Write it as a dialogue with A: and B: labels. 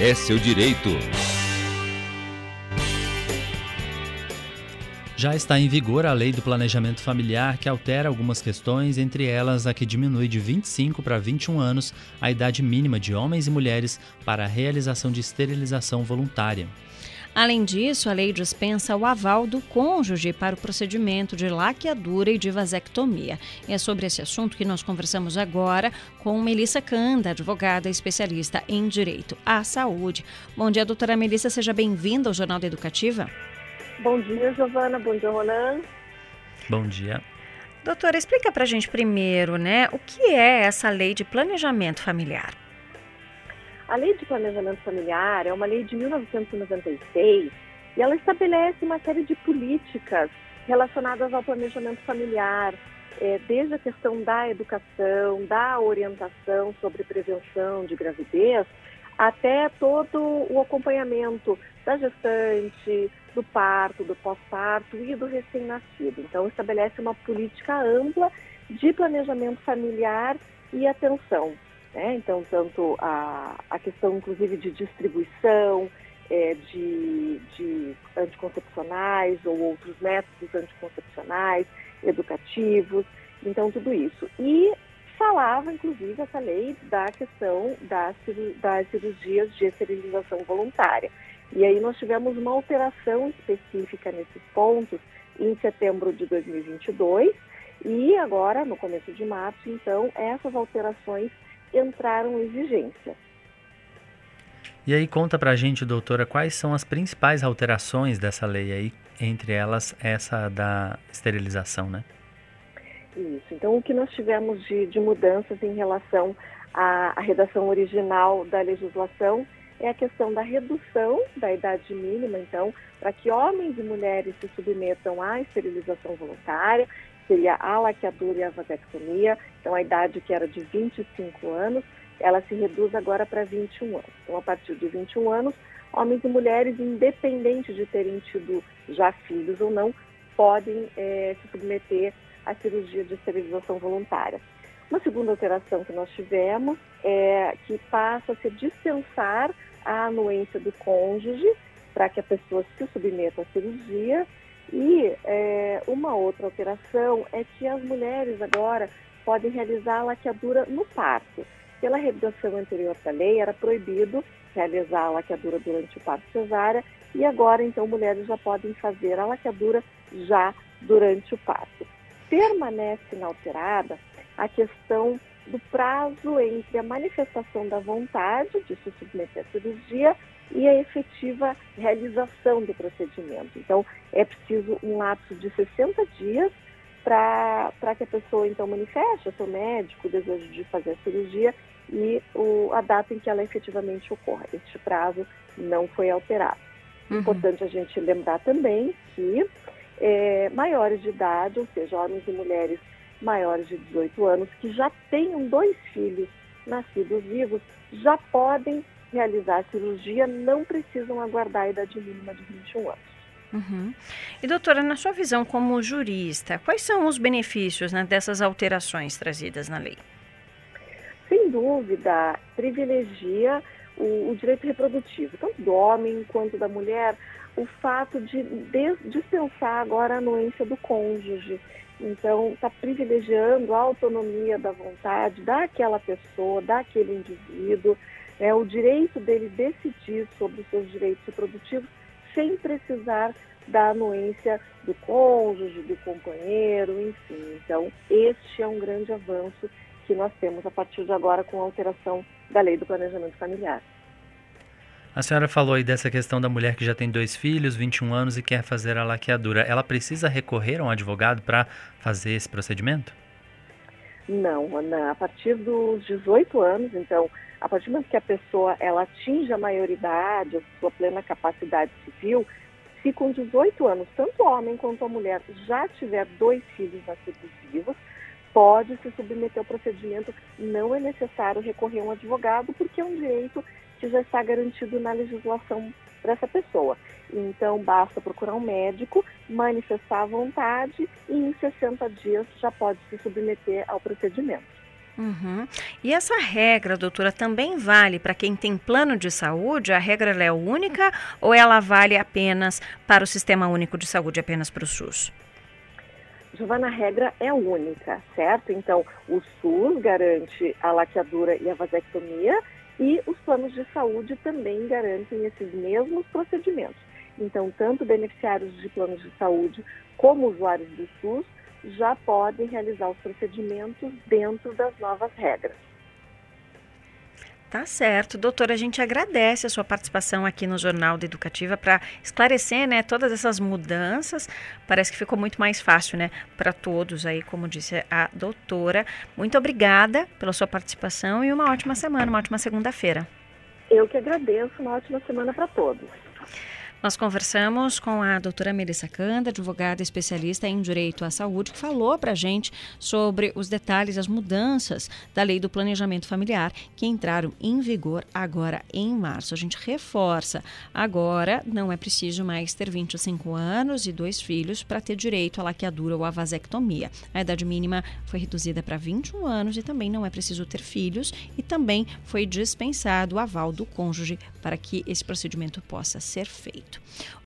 A: é seu direito.
B: Já está em vigor a Lei do Planejamento Familiar, que altera algumas questões, entre elas a que diminui de 25 para 21 anos a idade mínima de homens e mulheres para a realização de esterilização voluntária.
C: Além disso, a lei dispensa o aval do cônjuge para o procedimento de laqueadura e de vasectomia. E é sobre esse assunto que nós conversamos agora com Melissa Canda, advogada especialista em direito à saúde. Bom dia, doutora Melissa, seja bem-vinda ao Jornal da Educativa.
D: Bom dia, Giovana. Bom dia, Roland.
B: Bom dia.
C: Doutora, explica para a gente primeiro, né, o que é essa lei de planejamento familiar?
D: A lei de planejamento familiar é uma lei de 1996 e ela estabelece uma série de políticas relacionadas ao planejamento familiar, é, desde a questão da educação, da orientação sobre prevenção de gravidez, até todo o acompanhamento da gestante, do parto, do pós-parto e do recém-nascido. Então, estabelece uma política ampla de planejamento familiar e atenção. Né? Então, tanto a, a questão, inclusive, de distribuição é, de, de anticoncepcionais ou outros métodos anticoncepcionais, educativos, então, tudo isso. E falava, inclusive, essa lei da questão das, das cirurgias de esterilização voluntária. E aí nós tivemos uma alteração específica nesses pontos em setembro de 2022 e agora, no começo de março, então, essas alterações entraram em vigência.
B: E aí conta pra gente, doutora, quais são as principais alterações dessa lei aí, entre elas essa da esterilização, né?
D: Isso. Então, o que nós tivemos de, de mudanças em relação à, à, redação original da legislação é a questão da redução da idade mínima, então, para que homens e mulheres se submetam à esterilização voluntária, seria a laqueadura e a vasectomia, então a idade que era de 25 anos, ela se reduz agora para 21 anos. Então, a partir de 21 anos, homens e mulheres, independente de terem tido já filhos ou não, podem é, se submeter a cirurgia de esterilização voluntária. Uma segunda alteração que nós tivemos é que passa a se dispensar a anuência do cônjuge para que a pessoa se submeta à cirurgia. E é, uma outra alteração é que as mulheres agora podem realizar a laqueadura no parto. Pela redação anterior da lei, era proibido realizar a laqueadura durante o parto cesárea e agora, então, mulheres já podem fazer a laqueadura já durante o parto permanece inalterada a questão do prazo entre a manifestação da vontade de se submeter à cirurgia e a efetiva realização do procedimento. Então, é preciso um lapso de 60 dias para que a pessoa, então, manifeste ao seu médico o desejo de fazer a cirurgia e o, a data em que ela efetivamente ocorra. Este prazo não foi alterado. Uhum. Importante a gente lembrar também que é, maiores de idade, ou seja, homens e mulheres maiores de 18 anos, que já tenham dois filhos nascidos vivos, já podem realizar a cirurgia, não precisam aguardar a idade mínima de 21 anos.
C: Uhum. E doutora, na sua visão como jurista, quais são os benefícios né, dessas alterações trazidas na lei?
D: Sem dúvida, privilegia o, o direito reprodutivo, tanto do homem quanto da mulher, o fato de dispensar agora a anuência do cônjuge. Então, está privilegiando a autonomia da vontade daquela pessoa, daquele indivíduo, né, o direito dele decidir sobre os seus direitos reprodutivos sem precisar da anuência do cônjuge, do companheiro, enfim. Então, este é um grande avanço que nós temos a partir de agora com a alteração da lei do planejamento familiar.
B: A senhora falou aí dessa questão da mulher que já tem dois filhos, 21 anos e quer fazer a laqueadura. Ela precisa recorrer a um advogado para fazer esse procedimento?
D: Não, Ana. A partir dos 18 anos, então, a partir do momento que a pessoa ela atinge a maioridade, a sua plena capacidade civil, se com 18 anos, tanto o homem quanto a mulher já tiver dois filhos nascidos vivos, pode se submeter ao procedimento. Não é necessário recorrer a um advogado, porque é um direito que já está garantido na legislação dessa pessoa. Então, basta procurar um médico, manifestar a vontade e em 60 dias já pode se submeter ao procedimento.
C: Uhum. E essa regra, doutora, também vale para quem tem plano de saúde? A regra é única ou ela vale apenas para o Sistema Único de Saúde, apenas para o SUS?
D: Giovana, a regra é única, certo? Então, o SUS garante a laqueadura e a vasectomia e os planos de saúde também garantem esses mesmos procedimentos. Então, tanto beneficiários de planos de saúde como usuários do SUS já podem realizar os procedimentos dentro das novas regras.
C: Tá certo. Doutora, a gente agradece a sua participação aqui no Jornal da Educativa para esclarecer né, todas essas mudanças. Parece que ficou muito mais fácil né, para todos aí, como disse a doutora. Muito obrigada pela sua participação e uma ótima semana, uma ótima segunda-feira.
D: Eu que agradeço, uma ótima semana para todos.
C: Nós conversamos com a doutora Melissa Canda, advogada especialista em direito à saúde, que falou para a gente sobre os detalhes, as mudanças da lei do planejamento familiar que entraram em vigor agora em março. A gente reforça, agora não é preciso mais ter 25 anos e dois filhos para ter direito à laqueadura ou à vasectomia. A idade mínima foi reduzida para 21 anos e também não é preciso ter filhos e também foi dispensado o aval do cônjuge para que esse procedimento possa ser feito. produto.